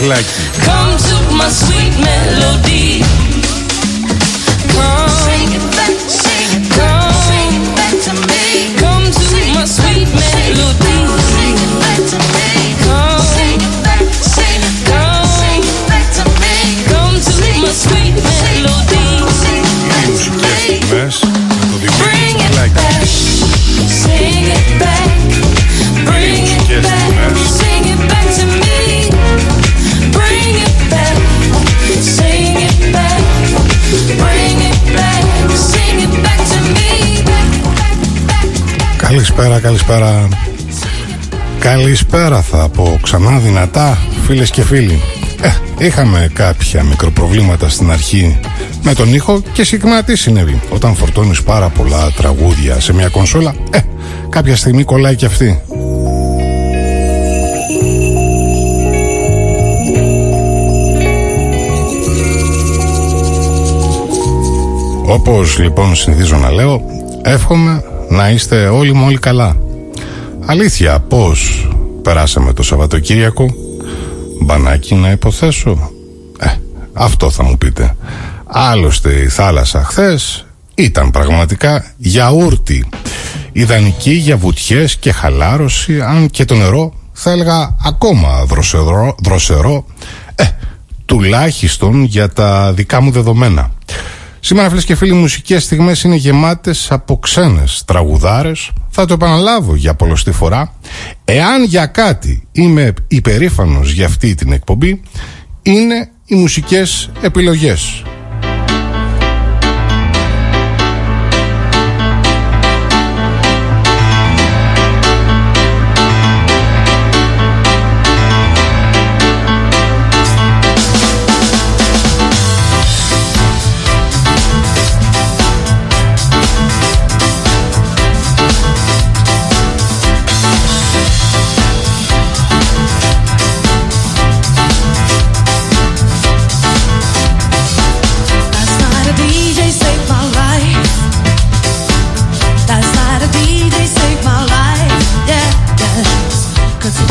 τσιχλάκι. Come to my sweet melody. Καλησπέρα, καλησπέρα. Καλησπέρα θα πω ξανά δυνατά φίλες και φίλοι. Ε, είχαμε κάποια μικροπροβλήματα στην αρχή με τον ήχο και συχνά τι συνέβη. Όταν φορτώνεις πάρα πολλά τραγούδια σε μια κονσόλα, ε, κάποια στιγμή κολλάει και αυτή. Όπως λοιπόν συνηθίζω να λέω, εύχομαι να είστε όλοι μου όλοι καλά. Αλήθεια, πώς περάσαμε το Σαββατοκύριακο, μπανάκι να υποθέσω. Ε, αυτό θα μου πείτε. Άλλωστε η θάλασσα χθες ήταν πραγματικά γιαούρτι. Ιδανική για βουτιές και χαλάρωση, αν και το νερό θα έλεγα ακόμα δροσερό, δροσερό ε, τουλάχιστον για τα δικά μου δεδομένα. Σήμερα, φίλες και φίλοι, οι μουσικές στιγμές είναι γεμάτες από ξένες τραγουδάρες. Θα το επαναλάβω για πολλωστή φορά. Εάν για κάτι είμαι υπερήφανος για αυτή την εκπομπή, είναι οι μουσικές επιλογές.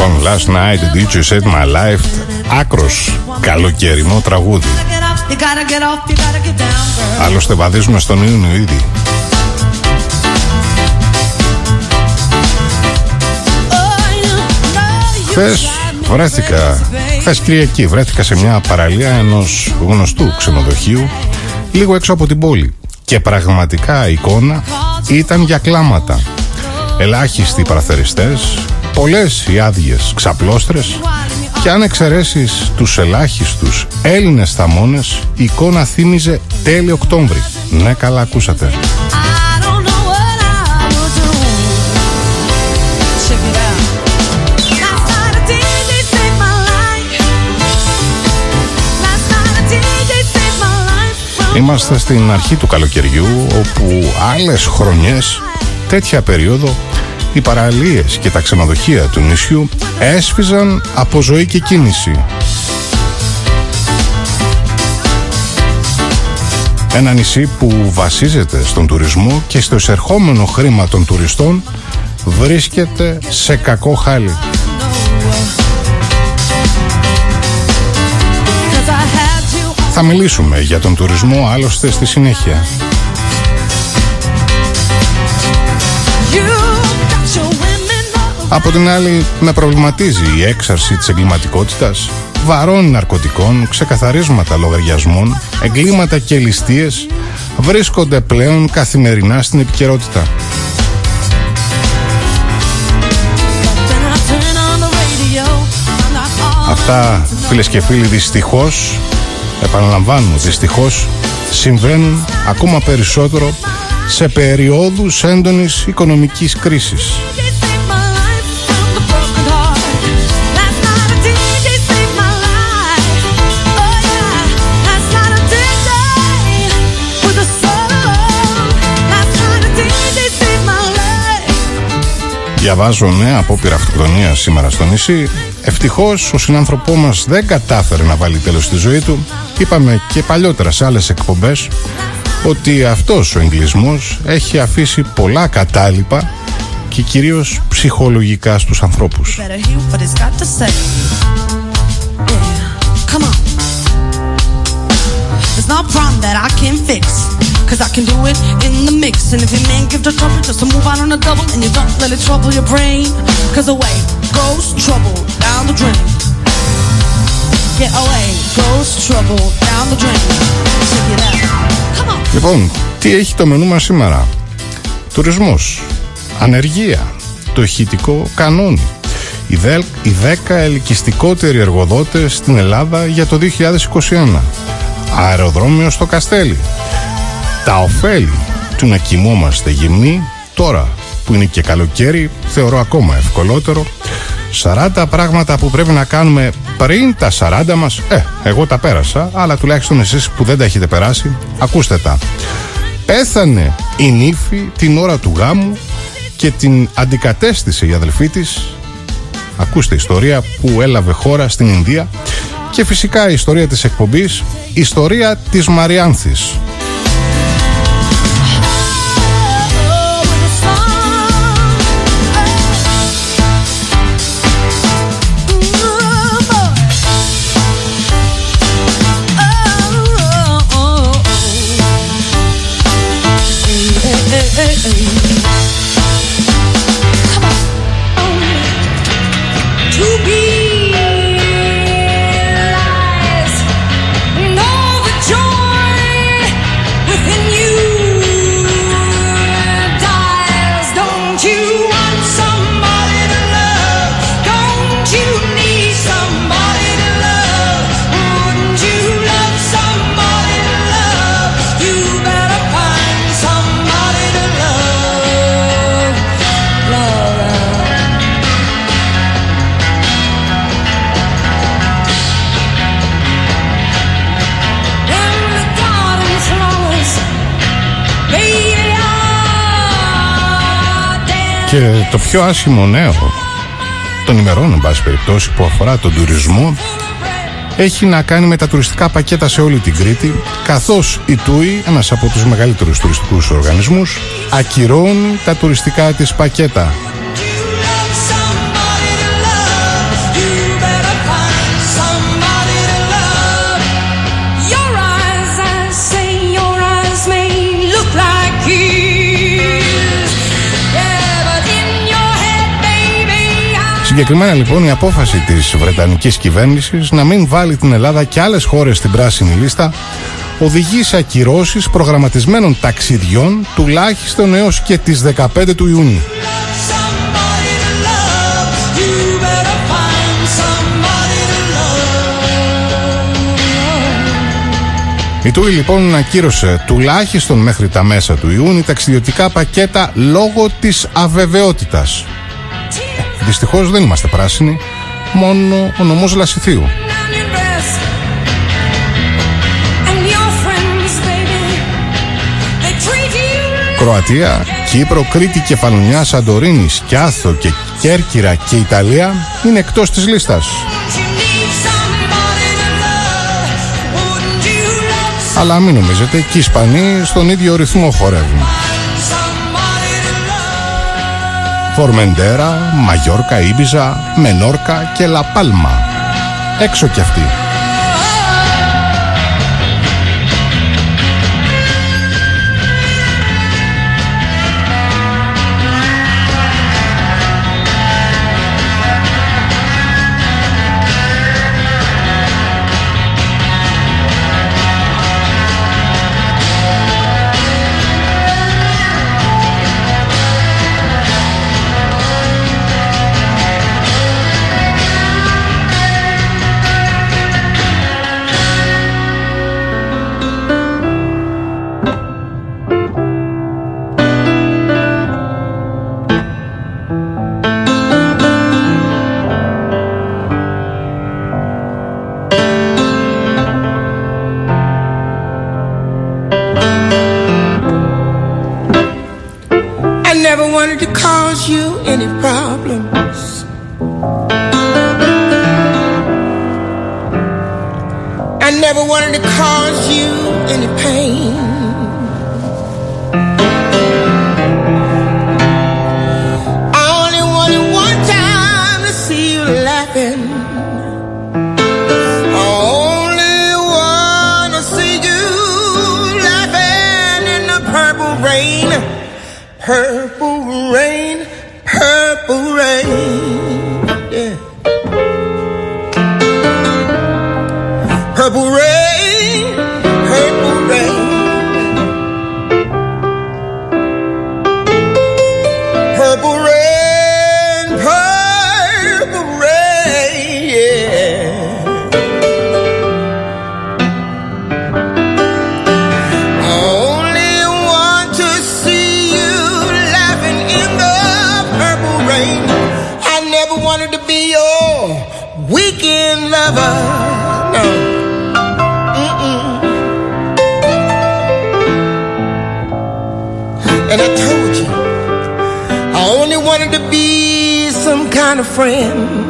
Λοιπόν, Last Night the DJ Set My Life, άκρος καλοκαιρινό τραγούδι. you gotta get off, you gotta get off, you gotta get down, girl. Άλλωστε βαδίζουμε στον Ιούνιο ήδη. Oh, you know you Χθες drive me βρέθηκα, crazy, χθες Κυριακή, βρέθηκα σε μια παραλία ενός γνωστού ξενοδοχείου λίγο έξω από την πόλη. Και πραγματικά η εικόνα ήταν για κλάματα. Ελάχιστοι παραθεριστές, πολλές οι άδειες ξαπλώστρες και αν εξαιρέσεις τους ελάχιστους Έλληνες θαμώνες, η εικόνα θύμιζε τέλη Οκτώβρη. Ναι, καλά ακούσατε. I don't know what I will do. Check it out. Last night a DJ saved my life. Last night a DJ saved my life from Είμαστε στην αρχή του καλοκαιριού όπου άλλες χρονιές τέτοια περίοδο οι παραλίες και τα ξενοδοχεία του νησιού έσφιζαν από ζωή και κίνηση. Ένα νησί που βασίζεται στον τουρισμό και στο εισερχόμενο χρήμα των τουριστών βρίσκεται σε κακό χάλι. Cause I had you Θα μιλήσουμε για τον τουρισμό άλλωστε στη συνέχεια. Από την άλλη, με προβληματίζει η έξαρση της εγκληματικότητας, βαρών ναρκωτικών, ξεκαθαρίσματα λογαριασμών, εγκλήματα και ληστείες βρίσκονται πλέον καθημερινά στην επικαιρότητα. Then I turn on the radio. I'm not all Αυτά, φίλες και φίλοι, δυστυχώς, επαναλαμβάνω, δυστυχώς, συμβαίνουν ακόμα περισσότερο σε περιόδους έντονης οικονομικής κρίσης. Διαβάζουμε ναι, απόπειρα αυτοκτονία σήμερα στο νησί. Ευτυχώς ο συνάνθρωπός μας δεν κατάφερε να βάλει τέλος στη ζωή του. Είπαμε και παλιότερα σε άλλες εκπομπές ότι αυτός ο εγκλισμός έχει αφήσει πολλά κατάλοιπα και κυρίως ψυχολογικά στους ανθρώπους. Cause I can do it in the mix. And if your man gives the trouble, just to move out on a double and you don't let it trouble your brain. Cause away goes trouble down the drain. Get away goes trouble down the drain. Check it out. Come on. Λοιπόν, τι έχει το μενού μας σήμερα. Τουρισμός, ανεργία, το ηχητικό κανόνι. Οι, δε, οι 10 ελκυστικότεροι εργοδότες στην Ελλάδα για το 2021. Αεροδρόμιο στο Καστέλι. Τα ωφέλη του να κοιμόμαστε γυμνοί τώρα που είναι και καλοκαίρι θεωρώ ακόμα ευκολότερο. 40 πράγματα που πρέπει να κάνουμε πριν τα 40 μας. Ε, εγώ τα πέρασα Αλλά τουλάχιστον εσείς που δεν τα έχετε περάσει Ακούστε τα. Πέθανε η νύφη την ώρα του γάμου Και την αντικατέστησε η αδελφή της. Ακούστε ιστορία που έλαβε χώρα στην Ινδία. Και φυσικά η ιστορία της εκπομπής Ιστορία της Μαριάνθης πιο άσχημο νέο των ημερών, εν πάση περιπτώσει, που αφορά τον τουρισμό, έχει να κάνει με τα τουριστικά πακέτα σε όλη την Κρήτη, καθώς η ΤΟΥΗ, ένας από τους μεγαλύτερους τουριστικούς οργανισμούς, ακυρώνει τα τουριστικά της πακέτα. Συγκεκριμένα λοιπόν η απόφαση της Βρετανικής κυβέρνησης να μην βάλει την Ελλάδα και άλλες χώρες στην πράσινη λίστα οδηγεί σε ακυρώσεις προγραμματισμένων ταξιδιών τουλάχιστον έως και τις 15 του Ιούνιου. Somebody to love. You better find somebody to love. Η ΤΟΥΗ λοιπόν ακύρωσε τουλάχιστον μέχρι τα μέσα του Ιούνιου ταξιδιωτικά πακέτα λόγω της αβεβαιότητας. Δυστυχώς δεν είμαστε πράσινοι, μόνο ο νομός Λασιθίου. down your dress. And your friends, baby, they treat you Κροατία, Κύπρο, Κρήτη, Κεφαλονιά, Σαντορίνη, Σκιάθο και Κέρκυρα και Ιταλία είναι εκτός της λίστας. you need somebody to love. Wouldn't you love Αλλά μην νομίζετε και οι Ισπανοί στον ίδιο ρυθμό χορεύουν. Φορμεντέρα, Μαγιόρκα, Ήμπιζα, Μενόρκα και Λαπάλμα. Έξω κι αυτοί. wanted to cause you any problems. I never wanted to cause you any pain. I only wanted one time to see you laughing. Only wanna see you laughing in the purple rain. Kind of friend.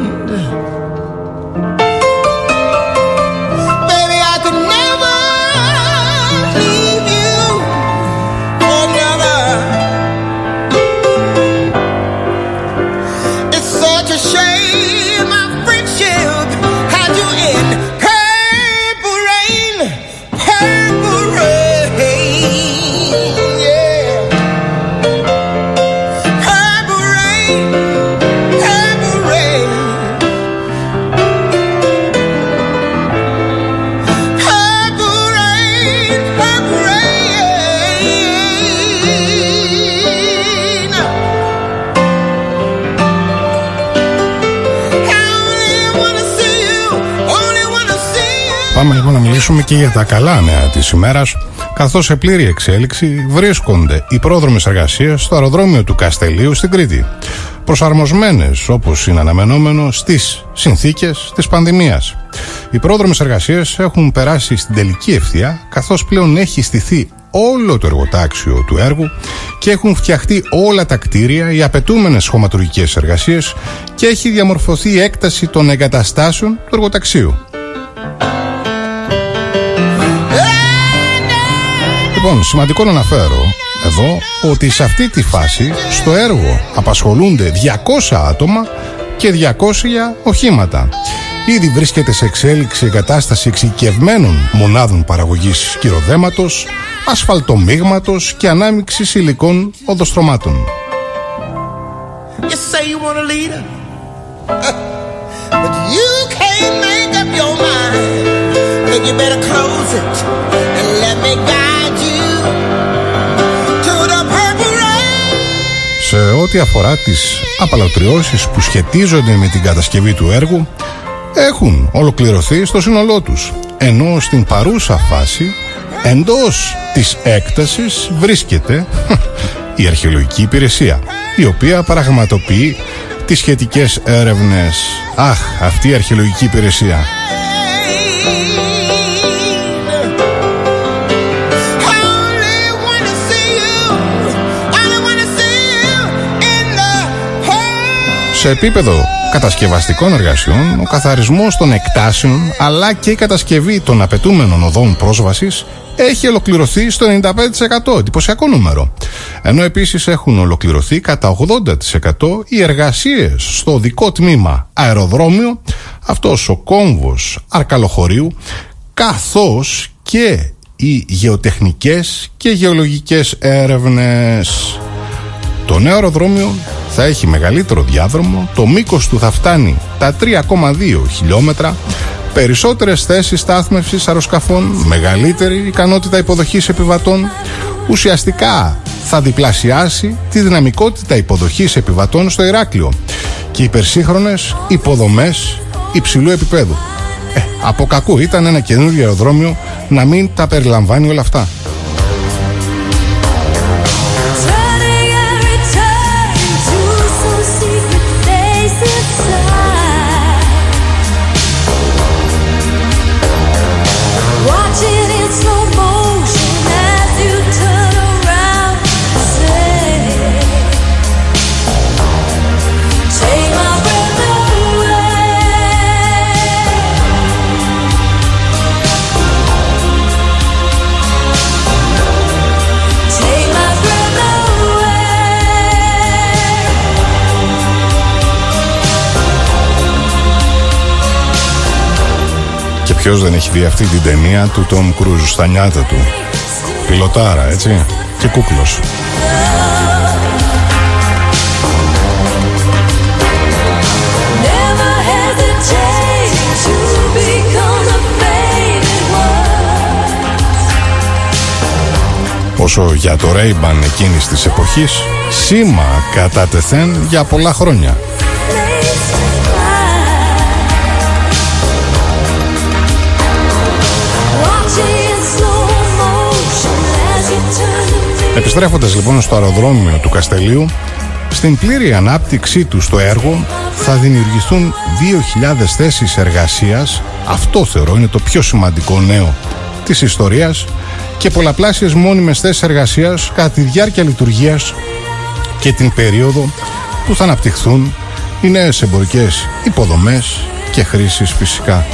Και για τα καλά νέα της ημέρας καθώς σε πλήρη εξέλιξη βρίσκονται οι πρόδρομες εργασίες στο αεροδρόμιο του Καστελίου στην Κρήτη προσαρμοσμένες όπως είναι αναμενόμενο στις συνθήκες της πανδημίας. Οι πρόδρομες εργασίες έχουν περάσει στην τελική ευθεία καθώς πλέον έχει στηθεί όλο το εργοτάξιο του έργου και έχουν φτιαχτεί όλα τα κτίρια, οι απαιτούμενες χωματουργικές εργασίες και έχει διαμορφωθεί η έκταση των εγκαταστάσεων του εργοταξίου. Λοιπόν, σημαντικό να αναφέρω εδώ ότι σε αυτή τη φάση στο έργο απασχολούνται 200 άτομα και 200 οχήματα. Ήδη βρίσκεται σε εξέλιξη εγκατάσταση εξοικευμένων μονάδων παραγωγής κυροδέματος, ασφαλτομίγματος και ανάμιξης υλικών οδοστρωμάτων. You say you want a leader, but you can't make up your mind. Then you better close it and let me guide ό,τι αφορά τις απαλωτριώσεις που σχετίζονται με την κατασκευή του έργου έχουν ολοκληρωθεί στο σύνολό τους. Ενώ στην παρούσα φάση εντός της έκτασης βρίσκεται η αρχαιολογική υπηρεσία η οποία πραγματοποιεί τις σχετικές έρευνες. Αχ, αυτή η αρχαιολογική υπηρεσία Σε επίπεδο κατασκευαστικών εργασιών, ο καθαρισμός των εκτάσεων αλλά και η κατασκευή των απαιτούμενων οδών πρόσβασης έχει ολοκληρωθεί στο 95%, εντυπωσιακό νούμερο. Ενώ επίσης έχουν ολοκληρωθεί κατά 80% οι εργασίες στο δικό τμήμα αεροδρόμιο, αυτός ο κόμβος αρκαλοχωρίου, καθώς και οι γεωτεχνικές και γεωλογικές έρευνες. Το νέο αεροδρόμιο θα έχει μεγαλύτερο διάδρομο, το μήκος του θα φτάνει τα 3,2 χιλιόμετρα, περισσότερες θέσεις στάθμευσης αεροσκαφών, μεγαλύτερη ικανότητα υποδοχής επιβατών, ουσιαστικά θα διπλασιάσει τη δυναμικότητα υποδοχής επιβατών στο Ηράκλειο και υπερσύγχρονες υποδομές υψηλού επίπεδου. Ε, από κακού ήταν ένα καινούργιο αεροδρόμιο να μην τα περιλαμβάνει όλα αυτά. δει αυτή την ταινία του Τόμ Κρούζ στα νιάτα του. Πιλοτάρα έτσι. Και κούκλος. Όσο για το Ray-Ban εκείνης της εποχής, σήμα κατά τεθέν για πολλά χρόνια. Turn to me. Επιστρέφοντας λοιπόν στο αεροδρόμιο του Καστελίου, στην πλήρη ανάπτυξή του στο έργο θα δημιουργηθούν 2.000 θέσεις εργασίας, αυτό θεωρώ είναι το πιο σημαντικό νέο της ιστορίας και πολλαπλάσιες μόνιμες θέσεις εργασίας κατά τη διάρκεια λειτουργίας και την περίοδο που θα αναπτυχθούν οι νέες εμπορικές υποδομές και χρήσεις φυσικά.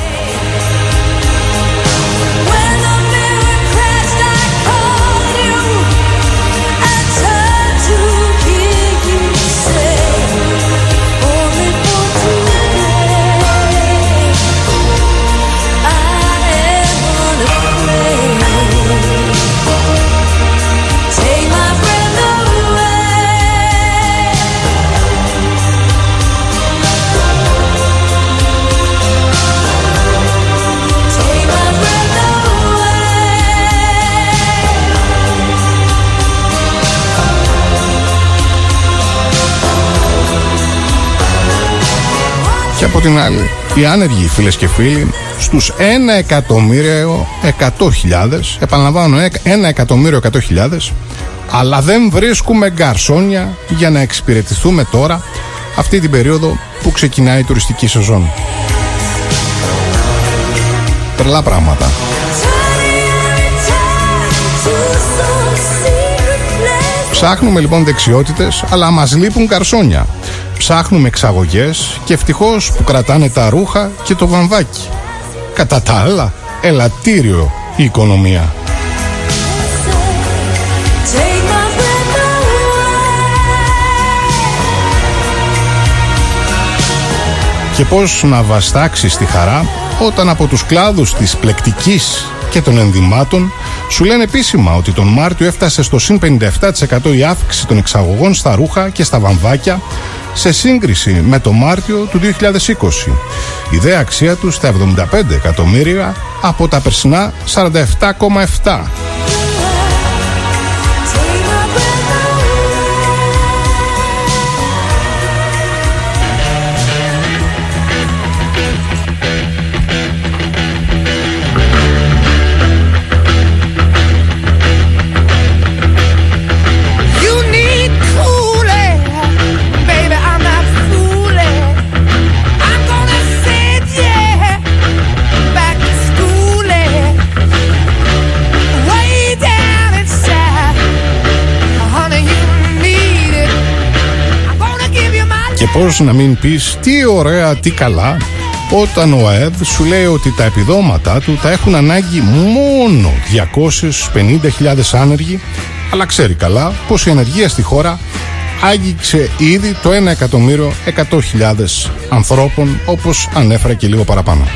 Την άλλη, οι άνεργοι φίλες και φίλοι στους 1 εκατομμύριο 100 χιλιάδες, επαναλαμβάνω 1 εκατομμύριο 100 χιλιάδες, αλλά δεν βρίσκουμε γκαρσόνια για να εξυπηρετηθούμε τώρα αυτή την περίοδο που ξεκινάει η τουριστική σεζόν. Τρελά πράγματα. Ψάχνουμε λοιπόν δεξιότητες, αλλά μας λείπουν καρσόνια. Ψάχνουμε εξαγωγές και ευτυχώς που κρατάνε τα ρούχα και το βαμβάκι. Κατά τα άλλα, ελαττήριο η οικονομία. Take my breath away. Και πώς να βαστάξεις τη χαρά όταν από τους κλάδους της πλεκτικής και των ενδυμάτων σου λένε επίσημα ότι τον Μάρτιο έφτασε στο συν 57% η αύξηση των εξαγωγών στα ρούχα και στα βαμβάκια σε σύγκριση με το Μάρτιο του 2020. Η δε αξία του στα 75 εκατομμύρια από τα περσινά 47,7. You my Και πώς να μην πεις τι ωραία, τι καλά όταν ο ΑΕΔ σου λέει ότι τα επιδόματα του τα έχουν ανάγκη μόνο 250.000 άνεργοι αλλά ξέρει καλά πως η ανεργία στη χώρα άγγιξε ήδη το 1 εκατομμύριο 100.000 ανθρώπων όπως ανέφερα και λίγο παραπάνω.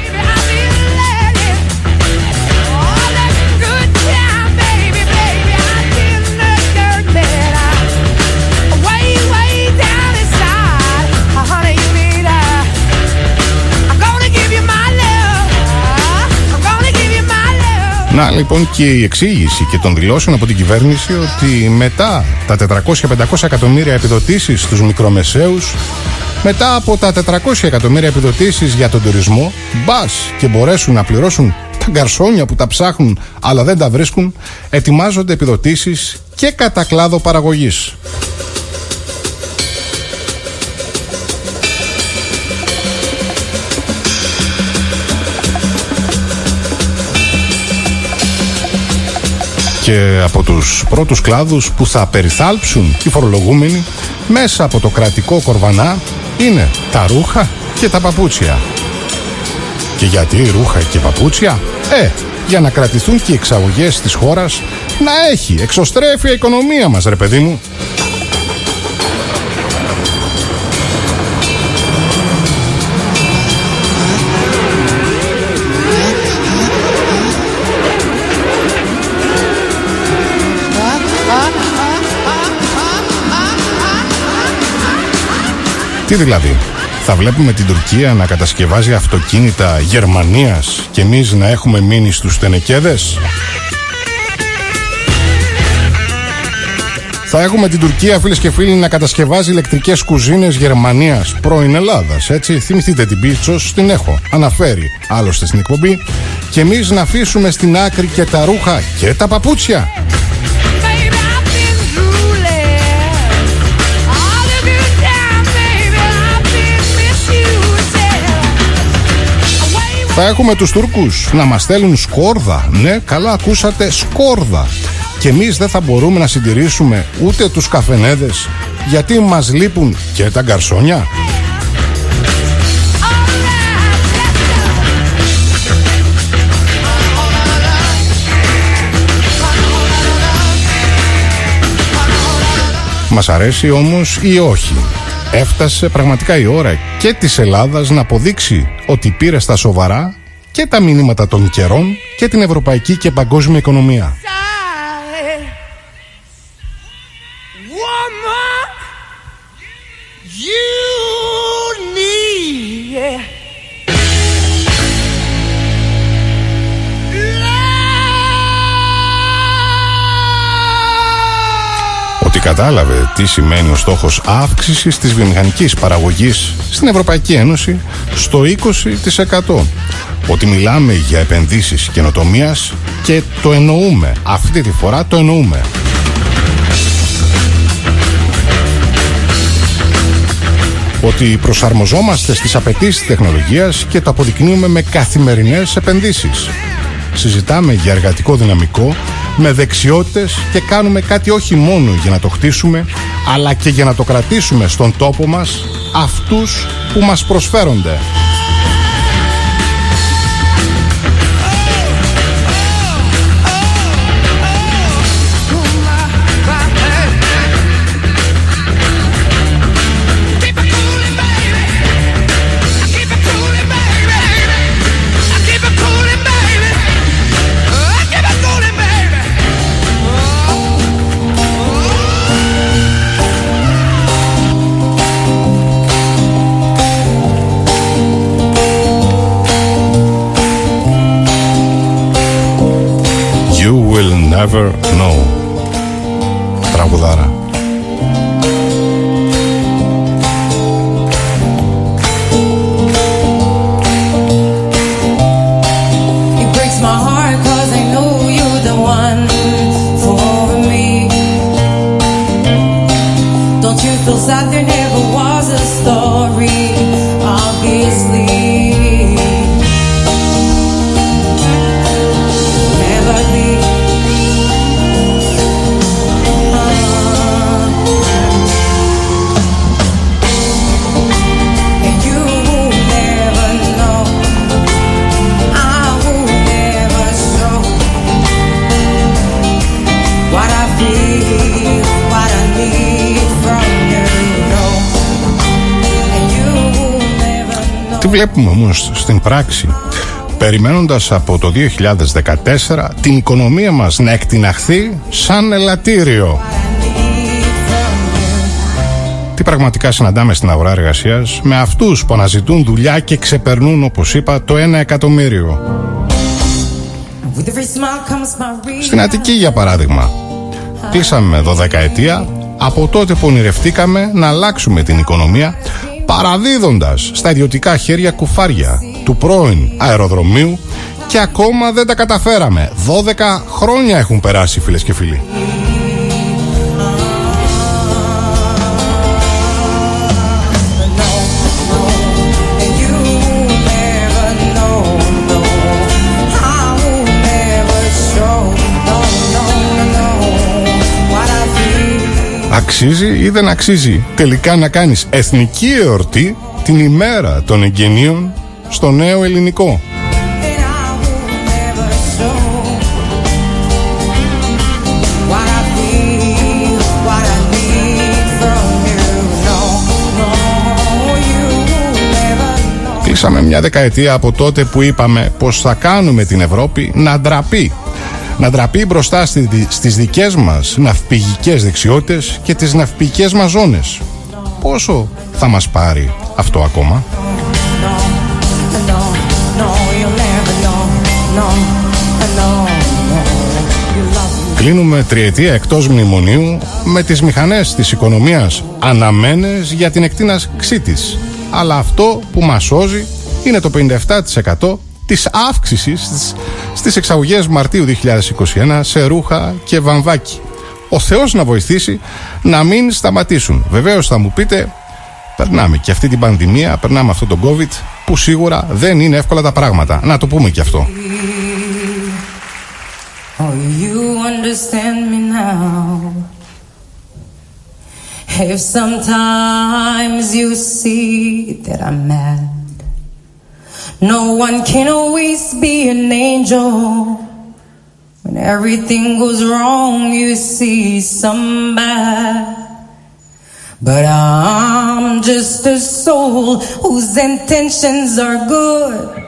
Να λοιπόν και η εξήγηση και των δηλώσεων από την κυβέρνηση ότι μετά τα 400-500 εκατομμύρια επιδοτήσεις στους μικρομεσαίους μετά από τα 400 εκατομμύρια επιδοτήσεις για τον τουρισμό μπας και μπορέσουν να πληρώσουν τα γκαρσόνια που τα ψάχνουν αλλά δεν τα βρίσκουν ετοιμάζονται επιδοτήσεις και κατά κλάδο παραγωγής. Και από τους πρώτους κλάδους που θα περιθάλψουν οι φορολογούμενοι μέσα από το κρατικό κορβανά είναι τα ρούχα και τα παπούτσια. Και γιατί ρούχα και παπούτσια; Ε, για να κρατηθούν και οι εξαγωγές της χώρας να έχει εξωστρέφεια η οικονομία μας ρε παιδί μου. Τι δηλαδή, Θα βλέπουμε την Τουρκία να κατασκευάζει αυτοκίνητα Γερμανίας και εμείς να έχουμε μείνει στους τενεκέδες; Θα έχουμε την Τουρκία, φίλες και φίλοι, να κατασκευάζει ηλεκτρικές κουζίνες Γερμανίας πρώην Ελλάδας. Έτσι, θυμηθείτε την πίτσο, την έχω. Αναφέρει άλλωστε στην εκπομπή. Και εμείς να αφήσουμε στην άκρη και τα ρούχα και τα παπούτσια. Θα έχουμε τους Τούρκους να μας στέλνουν σκόρδα. Ναι, καλά ακούσατε, σκόρδα. Και εμείς δεν θα μπορούμε να συντηρήσουμε ούτε τους καφενέδες γιατί μας λείπουν και τα γκαρσόνια. Μας αρέσει όμως ή όχι; Έφτασε πραγματικά η ώρα και της Ελλάδας να αποδείξει ότι πήρε στα σοβαρά και τα μηνύματα των καιρών και την ευρωπαϊκή και παγκόσμια οικονομία. Τι σημαίνει ο στόχος αύξησης της βιομηχανικής παραγωγής στην Ευρωπαϊκή Ένωση στο 20%. Ότι μιλάμε για επενδύσεις καινοτομίας και το εννοούμε. Αυτή τη φορά το εννοούμε. Ότι προσαρμοζόμαστε στις απαιτήσεις τεχνολογίας και το αποδεικνύουμε με καθημερινές επενδύσεις. Συζητάμε για εργατικό δυναμικό με δεξιότητες και κάνουμε κάτι όχι μόνο για να το χτίσουμε, αλλά και για να το κρατήσουμε στον τόπο μας αυτούς που μας προσφέρονται. ever know. Βλέπουμε όμως στην πράξη. Περιμένοντας από το 2014 την οικονομία μας να εκτιναχθεί σαν ελαττήριο. I need from you. Τι πραγματικά συναντάμε στην αγορά εργασίας; Με αυτούς που αναζητούν δουλειά και ξεπερνούν, όπως είπα, το 1 εκατομμύριο. With every smile comes my real. Στην Αττική, για παράδειγμα. Κλείσαμε 12 ετία από τότε που ονειρευτήκαμε να αλλάξουμε την οικονομία παραδίδοντας στα ιδιωτικά χέρια κουφάρια του πρώην αεροδρομίου και ακόμα δεν τα καταφέραμε. 12 χρόνια έχουν περάσει φίλες και φίλοι. Αξίζει ή δεν αξίζει τελικά να κάνεις εθνική εορτή την ημέρα των εγγενείων στο νέο ελληνικό; And I will never show what I feel, what I need from you. No, no, you will never know. Κλείσαμε μια δεκαετία από τότε που είπαμε πως θα κάνουμε την Ευρώπη να ντραπεί. Να ντραπεί μπροστά στη- στις δικές μας ναυπηγικές δεξιότητες και τις ναυπηγικές μας ζώνες. Πόσο θα μας πάρει αυτό ακόμα; No, no, no, you'll never know. No, no, no, you love me. Κλείνουμε τριετία εκτός μνημονίου με τις μηχανές της οικονομίας αναμένες για την εκτείναξή της. Αλλά αυτό που μας σώζει είναι το 57% της αύξησης στις- στις εξαγωγές Μαρτίου 2021 σε ρούχα και βαμβάκι. Ο Θεός να βοηθήσει να μην σταματήσουν. Βεβαίως θα μου πείτε, περνάμε και αυτή την πανδημία, περνάμε αυτό το COVID που σίγουρα δεν είναι εύκολα τα πράγματα. Να το πούμε και αυτό. Oh, you understand me now. If sometimes you see that I'm mad, no one can always be an angel. When everything goes wrong, you see some bad. But I'm just a soul whose intentions are good.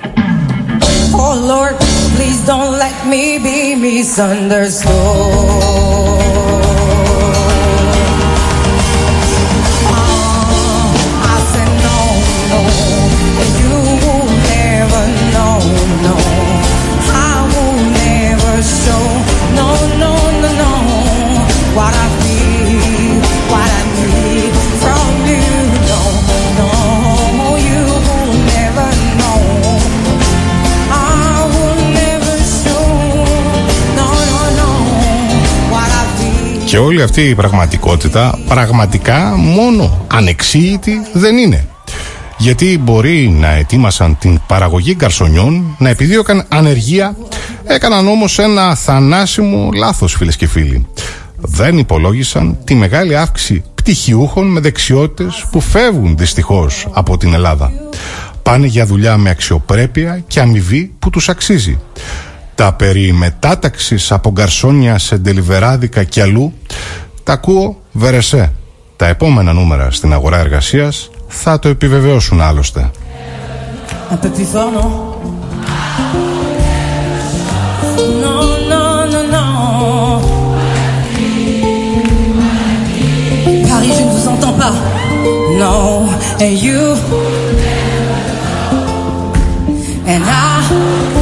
Oh Lord, please don't let me be misunderstood. Και όλη αυτή η πραγματικότητα πραγματικά μόνο ανεξήγητη δεν είναι. Γιατί μπορεί να ετοίμασαν την παραγωγή γκαρσονιών, να επιδίωκαν ανεργία, έκαναν όμως ένα θανάσιμο λάθος φίλες και φίλοι. Δεν υπολόγισαν τη μεγάλη αύξηση πτυχιούχων με δεξιότητες που φεύγουν δυστυχώς από την Ελλάδα. Πάνε για δουλειά με αξιοπρέπεια και αμοιβή που τους αξίζει. Τα περί μετάταξης από γκαρσόνια σε ντελιβεράδικα και αλλού τα ακούω βερεσέ. Τα επόμενα νούμερα στην αγορά εργασίας θα το επιβεβαιώσουν άλλωστε. Un peu plus fort, non Non, non, non, non. Paris, je ne vous entends pas. Non, and you. And I.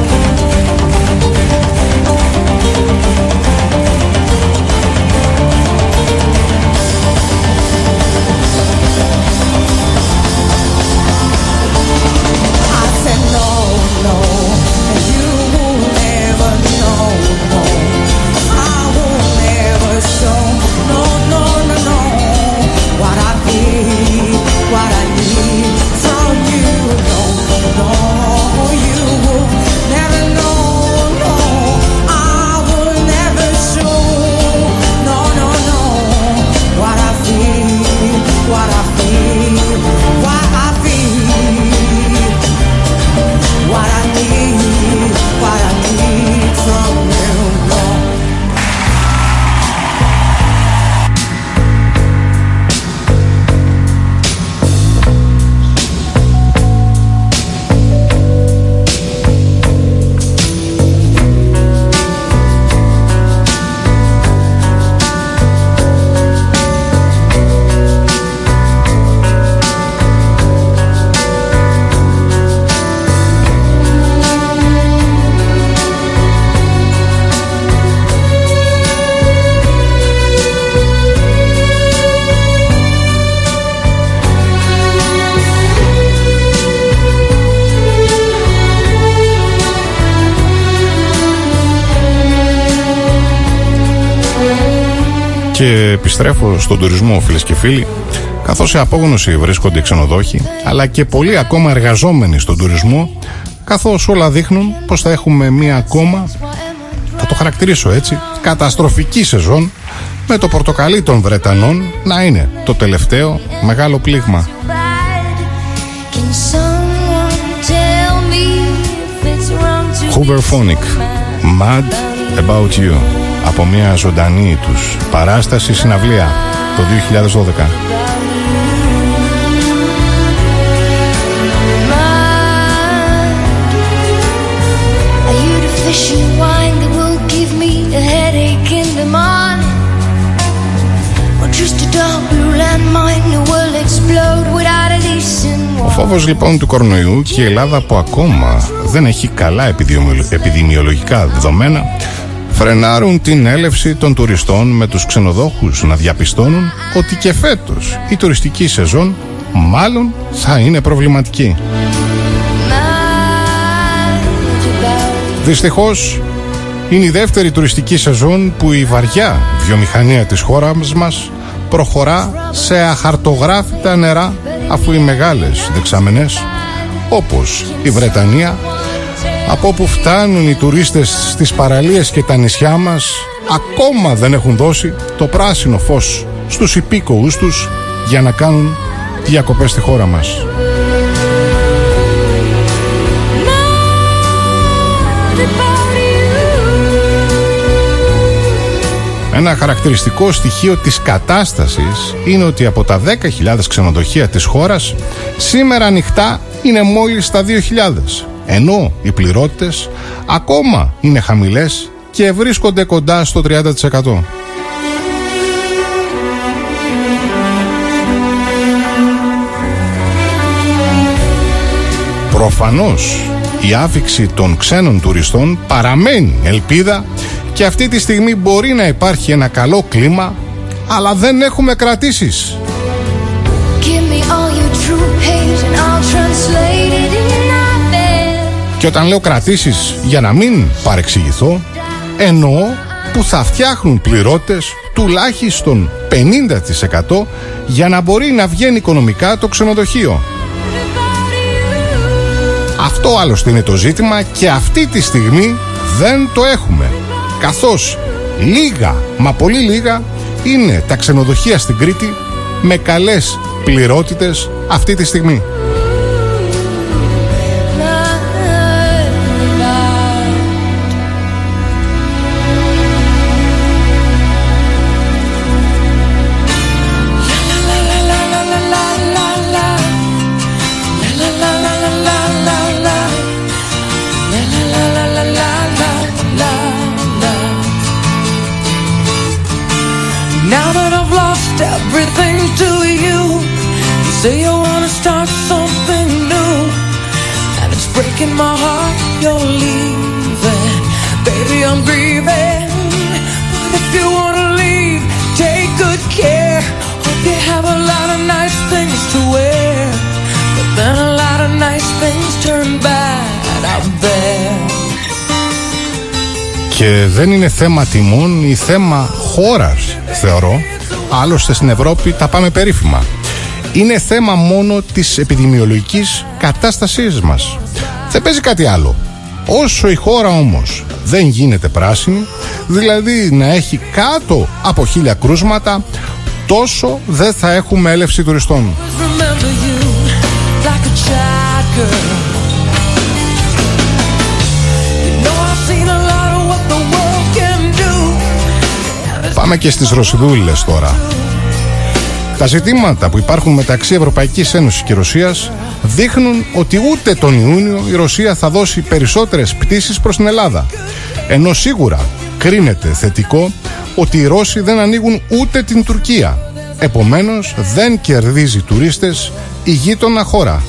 why επιστρέφω στον τουρισμό, φίλες και φίλοι, καθώς σε απόγνωση βρίσκονται οι ξενοδόχοι, αλλά και πολλοί ακόμα εργαζόμενοι στον τουρισμό, καθώς όλα δείχνουν πως θα έχουμε μία ακόμα, θα το χαρακτηρίσω έτσι, καταστροφική σεζόν, με το πορτοκαλί των Βρετανών να είναι το τελευταίο μεγάλο πλήγμα. Can someone tell me if it's wrong to Hooverphonic, Mad About You. από μια ζωντανή τους Παράσταση στην το 2012. Ο φόβος λοιπόν του κορονοϊού και η Ελλάδα που ακόμα δεν έχει καλά επιδημιολογικά δεδομένα φρενάρουν την έλευση των τουριστών με τους ξενοδόχους να διαπιστώνουν ότι και φέτος η τουριστική σεζόν μάλλον θα είναι προβληματική. Δυστυχώς είναι η δεύτερη τουριστική σεζόν που η βαριά βιομηχανία της χώρας μας προχωρά σε αχαρτογράφητα νερά αφού οι μεγάλες δεξαμενές όπως η Βρετανία από όπου φτάνουν οι τουρίστες στις παραλίες και τα νησιά μας ακόμα δεν έχουν δώσει το πράσινο φως στους υπήκοους τους για να κάνουν διακοπές στη χώρα μας. Ένα χαρακτηριστικό στοιχείο της κατάστασης είναι ότι από τα 10.000 ξενοδοχεία της χώρας σήμερα ανοιχτά είναι μόλις τα 2.000 ενώ οι πληρότητες ακόμα είναι χαμηλές και βρίσκονται κοντά στο 30%. Προφανώς η άφηξη των ξένων τουριστών παραμένει ελπίδα και αυτή τη στιγμή μπορεί να υπάρχει ένα καλό κλίμα αλλά δεν έχουμε κρατήσεις. Give me all your true hate and I'll translate Και όταν λέω κρατήσεις για να μην παρεξηγηθώ εννοώ που θα φτιάχνουν πληρώτες τουλάχιστον 50% για να μπορεί να βγαίνει οικονομικά το ξενοδοχείο. Αυτό άλλωστε είναι το ζήτημα και αυτή τη στιγμή δεν το έχουμε. Καθώς λίγα, μα πολύ λίγα, είναι τα ξενοδοχεία στην Κρήτη με καλές πληρότητες αυτή τη στιγμή. Δεν είναι θέμα τιμών ή θέμα χώρας, θεωρώ. Άλλωστε στην Ευρώπη τα πάμε περίφημα. Είναι θέμα μόνο της επιδημιολογικής κατάστασής μας. Δεν παίζει κάτι άλλο. Όσο η χώρα όμως δεν γίνεται πράσινη, δηλαδή να έχει κάτω από χίλια κρούσματα, τόσο δεν θα έχουμε έλευση τουριστών. Πάμε και στις Ρωσιδούλες τώρα. Τα ζητήματα που υπάρχουν μεταξύ Ευρωπαϊκής Ένωσης και Ρωσίας δείχνουν ότι ούτε τον Ιούνιο η Ρωσία θα δώσει περισσότερες πτήσεις προς την Ελλάδα. Ενώ σίγουρα κρίνεται θετικό ότι οι Ρώσοι δεν ανοίγουν ούτε την Τουρκία. Επομένως δεν κερδίζει τουρίστες η γείτονα χώρα.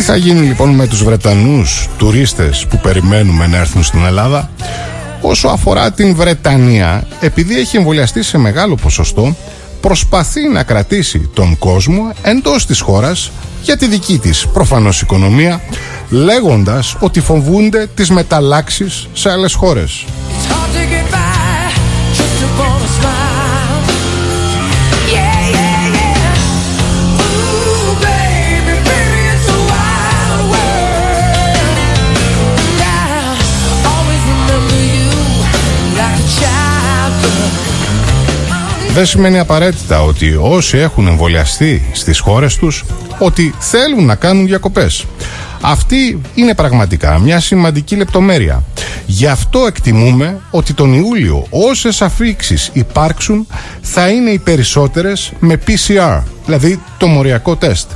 Τι θα γίνει λοιπόν με τους Βρετανούς τουρίστες που περιμένουμε να έρθουν στην Ελλάδα Όσο αφορά την Βρετανία, επειδή έχει εμβολιαστεί σε μεγάλο ποσοστό, προσπαθεί να κρατήσει τον κόσμο εντός της χώρας για τη δική της προφανώς οικονομία, λέγοντας ότι φοβούνται τις μεταλλάξεις σε άλλες χώρες. Δεν σημαίνει απαραίτητα ότι όσοι έχουν εμβολιαστεί στις χώρες τους ότι θέλουν να κάνουν διακοπές. Αυτή είναι πραγματικά μια σημαντική λεπτομέρεια. Γι' αυτό εκτιμούμε ότι τον Ιούλιο όσες αφήξεις υπάρξουν θα είναι οι περισσότερες με PCR, δηλαδή το μοριακό τεστ.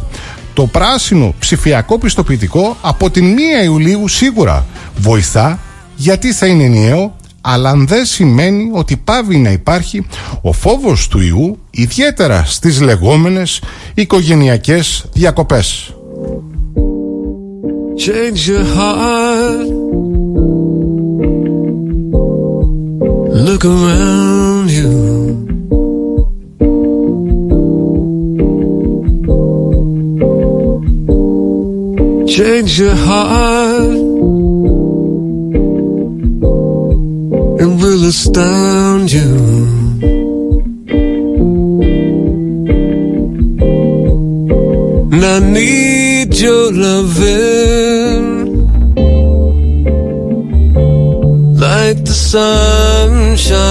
Το πράσινο ψηφιακό πιστοποιητικό από την 1 Ιουλίου σίγουρα βοηθά γιατί θα είναι ενιαίο αλλά δεν σημαίνει ότι πάβει να υπάρχει ο φόβος του ιού ιδιαίτερα στις λεγόμενες οικογενειακές διακοπές. Change your heart. Look around you. Change your heart. Astound you. And I need your loving like the sunshine.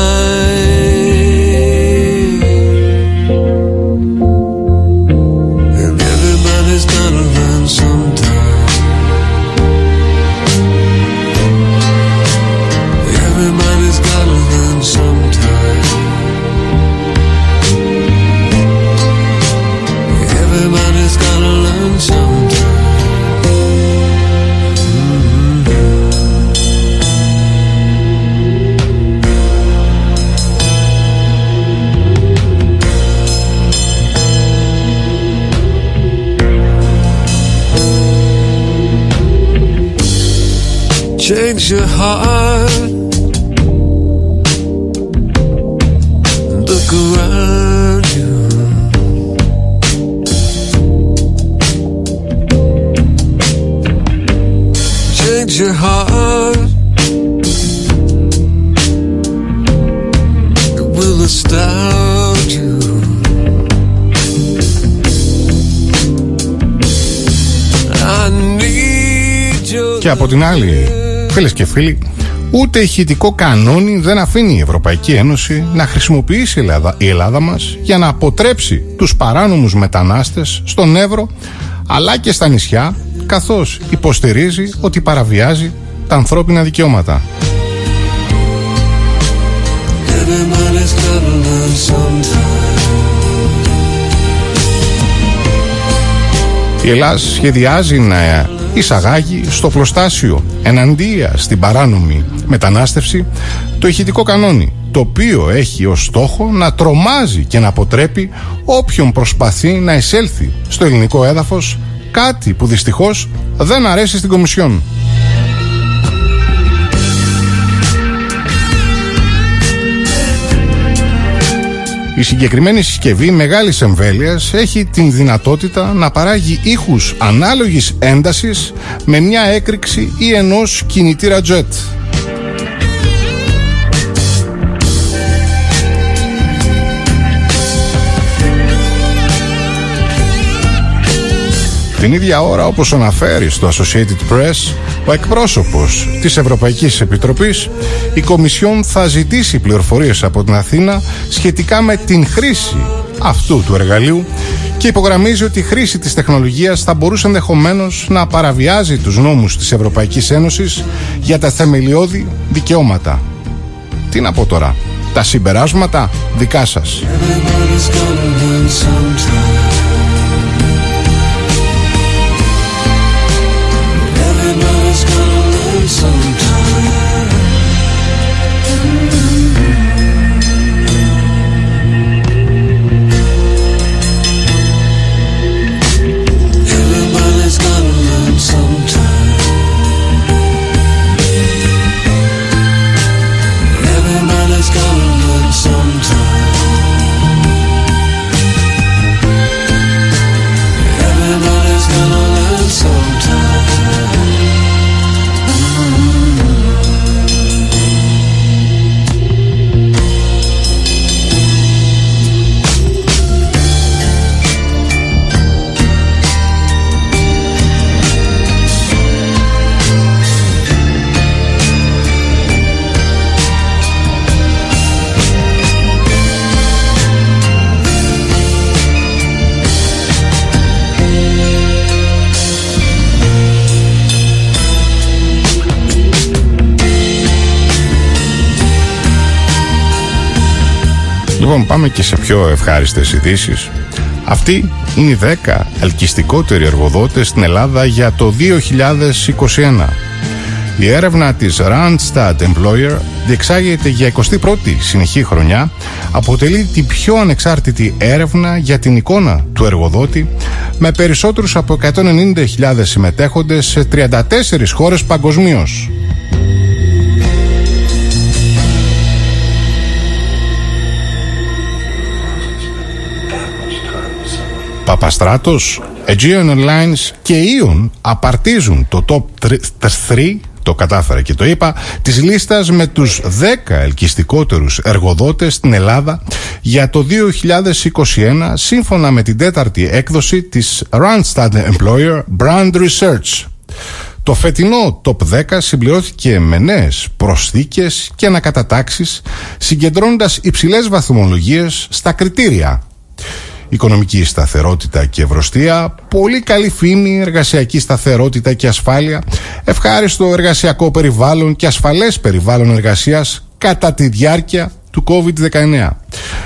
your heart. Look around you. Change your heart. It will astound you. I need your Και από την άλλη, φίλες και φίλοι, ούτε ηχητικό κανόνι δεν αφήνει η Ευρωπαϊκή Ένωση να χρησιμοποιήσει η Ελλάδα, η Ελλάδα μας για να αποτρέψει τους παράνομους μετανάστες στον Εύρο αλλά και στα νησιά καθώς υποστηρίζει ότι παραβιάζει τα ανθρώπινα δικαιώματα. Everybody's gotta learn sometime. Η Ελλάδα σχεδιάζει να εισαγάγει στο πλωστάσιο εναντία στην παράνομη μετανάστευση το ηχητικό κανόνι το οποίο έχει ως στόχο να τρομάζει και να αποτρέπει όποιον προσπαθεί να εισέλθει στο ελληνικό έδαφος κάτι που δυστυχώς δεν αρέσει στην Κομισιόν. Η συγκεκριμένη συσκευή μεγάλης εμβέλειας έχει την δυνατότητα να παράγει ήχους ανάλογης έντασης με μια έκρηξη ή ενός κινητήρα jet. Την ίδια ώρα, όπως αναφέρει στο Associated Press, ο εκπρόσωπος της Ευρωπαϊκής Επιτροπής, η Κομισιόν θα ζητήσει πληροφορίες από την Αθήνα σχετικά με την χρήση αυτού του εργαλείου και υπογραμμίζει ότι η χρήση της τεχνολογίας θα μπορούσε ενδεχομένως να παραβιάζει τους νόμους της Ευρωπαϊκής Ένωσης για τα θεμελιώδη δικαιώματα. Τι να πω τώρα, τα συμπεράσματα δικά σας. Λοιπόν, πάμε και σε πιο ευχάριστες ειδήσεις. Αυτοί είναι οι 10 ελκυστικότεροι εργοδότες στην Ελλάδα για το 2021. Η έρευνα της Randstad Employer διεξάγεται για 21η συνεχή χρονιά, αποτελεί την πιο ανεξάρτητη έρευνα για την εικόνα του εργοδότη, με περισσότερους από 190.000 συμμετέχοντες σε 34 χώρες παγκοσμίως. Παπαστράτος, Aegean Airlines και Ion απαρτίζουν το top 3, το κατάφερα και το είπα, της λίστας με τους 10 ελκυστικότερους εργοδότες στην Ελλάδα για το 2021 σύμφωνα με την τέταρτη έκδοση της Randstad Employer Brand Research. Το φετινό top 10 συμπληρώθηκε με νέες προσθήκες και ανακατατάξεις συγκεντρώνοντας υψηλές βαθμολογίες στα κριτήρια οικονομική σταθερότητα και ευρωστία, πολύ καλή φήμη, εργασιακή σταθερότητα και ασφάλεια, ευχάριστο εργασιακό περιβάλλον και ασφαλές περιβάλλον εργασίας κατά τη διάρκεια του COVID-19.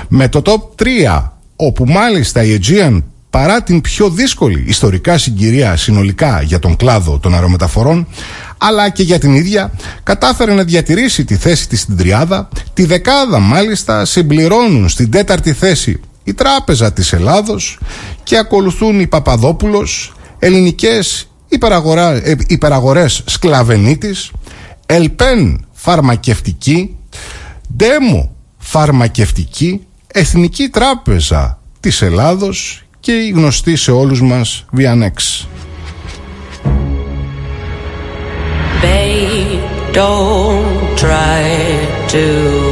Με το top 3, όπου μάλιστα η Aegean παρά την πιο δύσκολη ιστορικά συγκυρία συνολικά για τον κλάδο των αερομεταφορών, αλλά και για την ίδια, κατάφερε να διατηρήσει τη θέση της στην τριάδα, τη δεκάδα μάλιστα συμπληρώνουν στην τέταρτη θέση η Τράπεζα της Ελλάδος και ακολουθούν η Παπαδόπουλος, ελληνικές υπεραγορά, ε, υπεραγορές Σκλαβενίτης, Ελπέν φαρμακευτική, Ντέμο φαρμακευτική, Εθνική Τράπεζα της Ελλάδος και η γνωστή σε όλους μας Βιανέξ. Babe, don't try to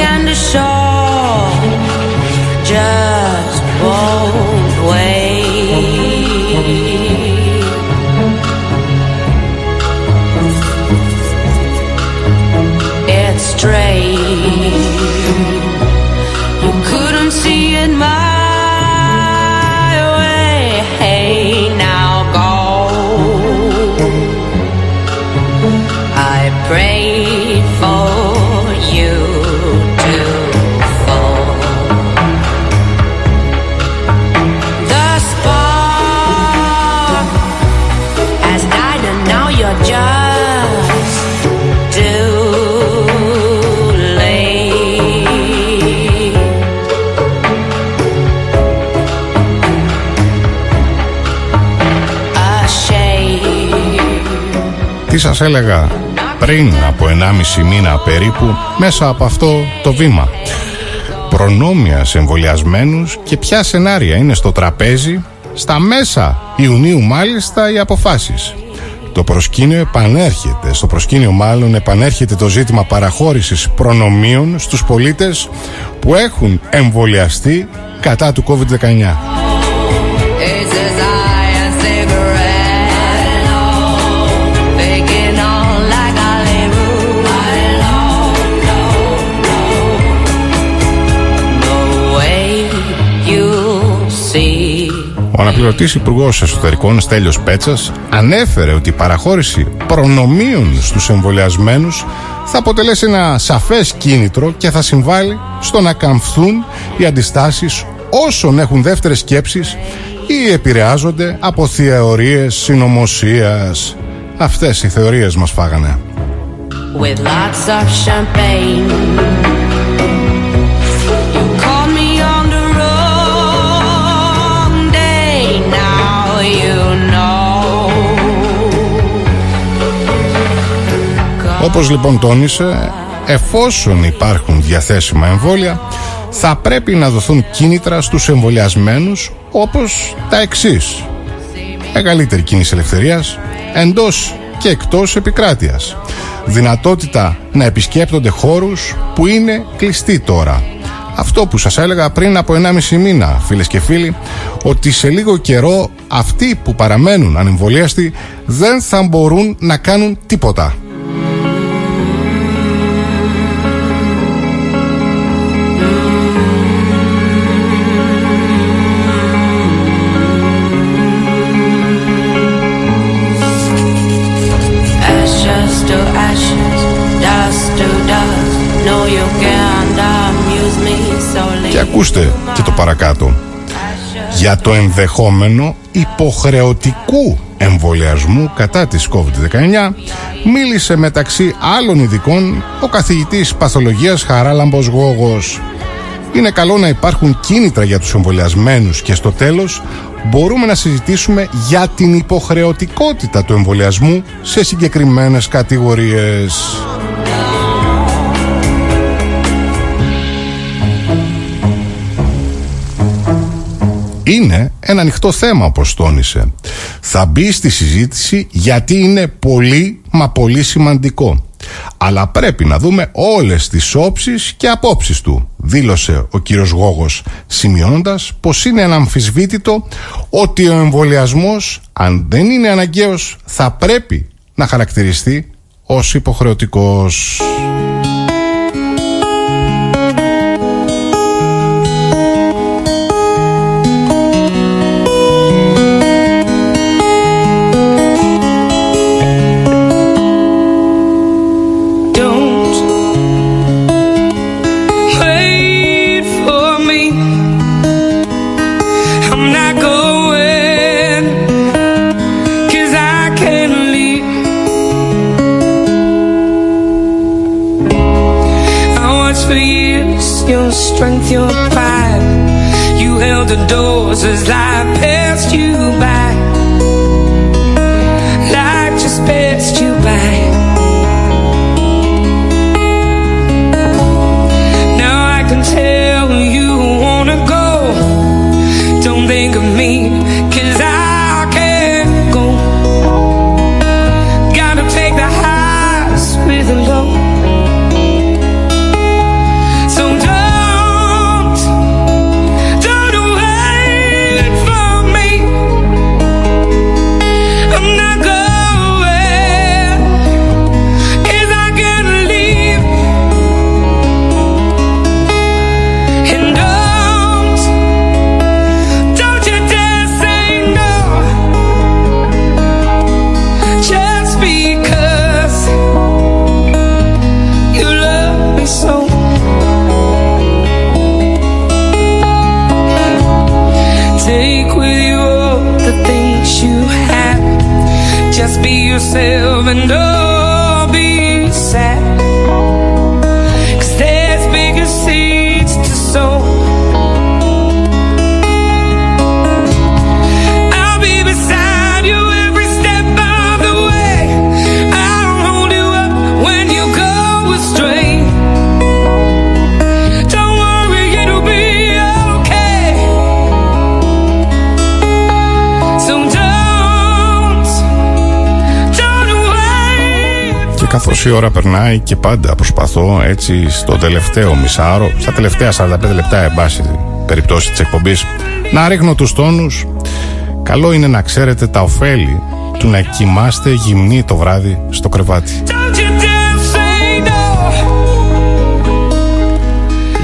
and the sure just won't wait. It's strange. Τι σας έλεγα πριν από 1,5 μήνα περίπου μέσα από αυτό το βήμα. Προνόμια σε εμβολιασμένους και ποια σενάρια είναι στο τραπέζι στα μέσα Ιουνίου μάλιστα οι αποφάσεις. Το προσκήνιο επανέρχεται, στο προσκήνιο μάλλον επανέρχεται το ζήτημα παραχώρησης προνομίων στους πολίτες που έχουν εμβολιαστεί κατά του COVID-19. Ο αναπληρωτή Υπουργός Εσωτερικών Στέλιος Πέτσας ανέφερε ότι η παραχώρηση προνομίων στους εμβολιασμένους θα αποτελέσει ένα σαφές κίνητρο και θα συμβάλλει στο να καμφθούν οι αντιστάσεις όσων έχουν δεύτερες σκέψεις ή επηρεάζονται από θεωρίες συνωμοσίας. Αυτές οι θεωρίες μας φάγανε. with lots of champagne. Όπως λοιπόν τόνισε, εφόσον υπάρχουν διαθέσιμα εμβόλια, θα πρέπει να δοθούν κίνητρα στους εμβολιασμένους όπως τα εξής. Μεγαλύτερη κίνηση ελευθερίας, εντός και εκτός επικράτειας. Δυνατότητα να επισκέπτονται χώρους που είναι κλειστοί τώρα. Αυτό που σας έλεγα πριν από 1,5 μήνα, φίλες και φίλοι, ότι σε λίγο καιρό αυτοί που παραμένουν ανεμβολίαστοι δεν θα μπορούν να κάνουν τίποτα. Ακούστε και το παρακάτω. Για το ενδεχόμενο υποχρεωτικού εμβολιασμού κατά της COVID-19 μίλησε μεταξύ άλλων ειδικών ο καθηγητής παθολογίας Χαράλαμπος Γόγος. Είναι καλό να υπάρχουν κίνητρα για τους εμβολιασμένους και στο τέλος μπορούμε να συζητήσουμε για την υποχρεωτικότητα του εμβολιασμού σε συγκεκριμένες κατηγορίες. Είναι ένα ανοιχτό θέμα όπως τόνισε. Θα μπει στη συζήτηση γιατί είναι πολύ μα πολύ σημαντικό. Αλλά πρέπει να δούμε όλες τις όψεις και απόψεις του, δήλωσε ο κύριος Γόγος, σημειώνοντας πως είναι αναμφισβήτητο ότι ο εμβολιασμός, αν δεν είναι αναγκαίος, θα πρέπει να χαρακτηριστεί ως υποχρεωτικός. was like η ώρα περνάει και πάντα προσπαθώ έτσι στο τελευταίο μισάωρο, στα τελευταία 45 λεπτά εν πάση περιπτώσει της εκπομπής, να ρίχνω τους τόνους. Καλό είναι να ξέρετε τα ωφέλη του να κοιμάστε γυμνοί το βράδυ στο κρεβάτι. Don't you dare say no.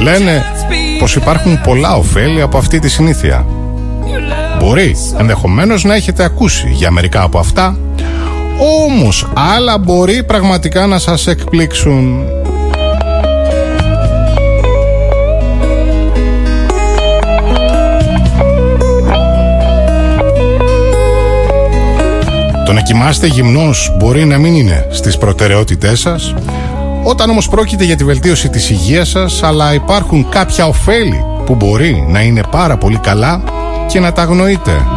Λένε πως υπάρχουν πολλά ωφέλη από αυτή τη συνήθεια. Μπορεί ενδεχομένως να έχετε ακούσει για μερικά από αυτά, όμως άλλα μπορεί πραγματικά να σας εκπλήξουν. Το να κοιμάστε γυμνός μπορεί να μην είναι στις προτεραιότητές σας, όταν όμως πρόκειται για τη βελτίωση της υγείας σας, αλλά υπάρχουν κάποια ωφέλη που μπορεί να είναι πάρα πολύ καλά και να τα αγνοείτε.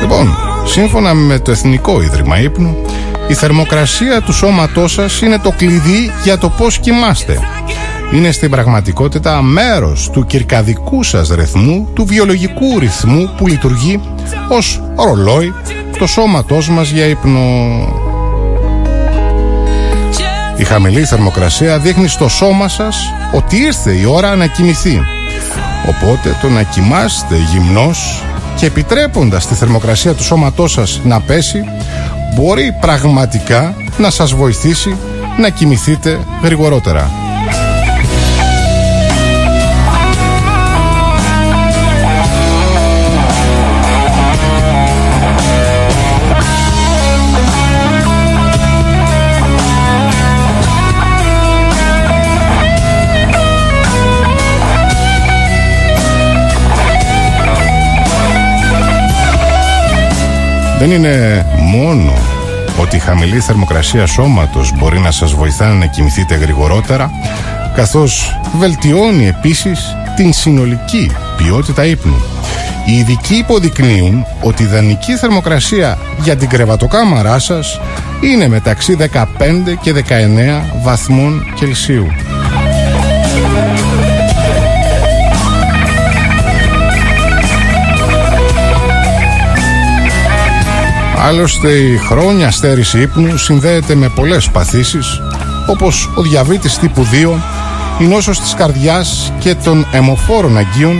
Λοιπόν, σύμφωνα με το Εθνικό Ίδρυμα Ήπνου, η θερμοκρασία του σώματός σας είναι το κλειδί για το πώς κοιμάστε. Είναι στην πραγματικότητα μέρος του κυρκαδικού σας ρυθμού, του βιολογικού ρυθμού που λειτουργεί ως ρολόι το σώματός μας για ύπνο. Η χαμηλή θερμοκρασία δείχνει στο σώμα σας ότι ήρθε η ώρα να κοιμηθεί. Οπότε το να κοιμάστε γυμνός και επιτρέποντας τη θερμοκρασία του σώματός σας να πέσει μπορεί πραγματικά να σας βοηθήσει να κοιμηθείτε γρηγορότερα. Δεν είναι μόνο ότι η χαμηλή θερμοκρασία σώματος μπορεί να σας βοηθά να κοιμηθείτε γρηγορότερα, καθώς βελτιώνει επίσης την συνολική ποιότητα ύπνου. Οι ειδικοί υποδεικνύουν ότι η ιδανική θερμοκρασία για την κρεβατοκάμαρά σας είναι μεταξύ 15 και 19 βαθμών Κελσίου. Άλλωστε η χρόνια στέρηση ύπνου συνδέεται με πολλές παθήσεις όπως ο διαβήτης τύπου 2, η νόσος της καρδιάς και των αιμοφόρων αγκίων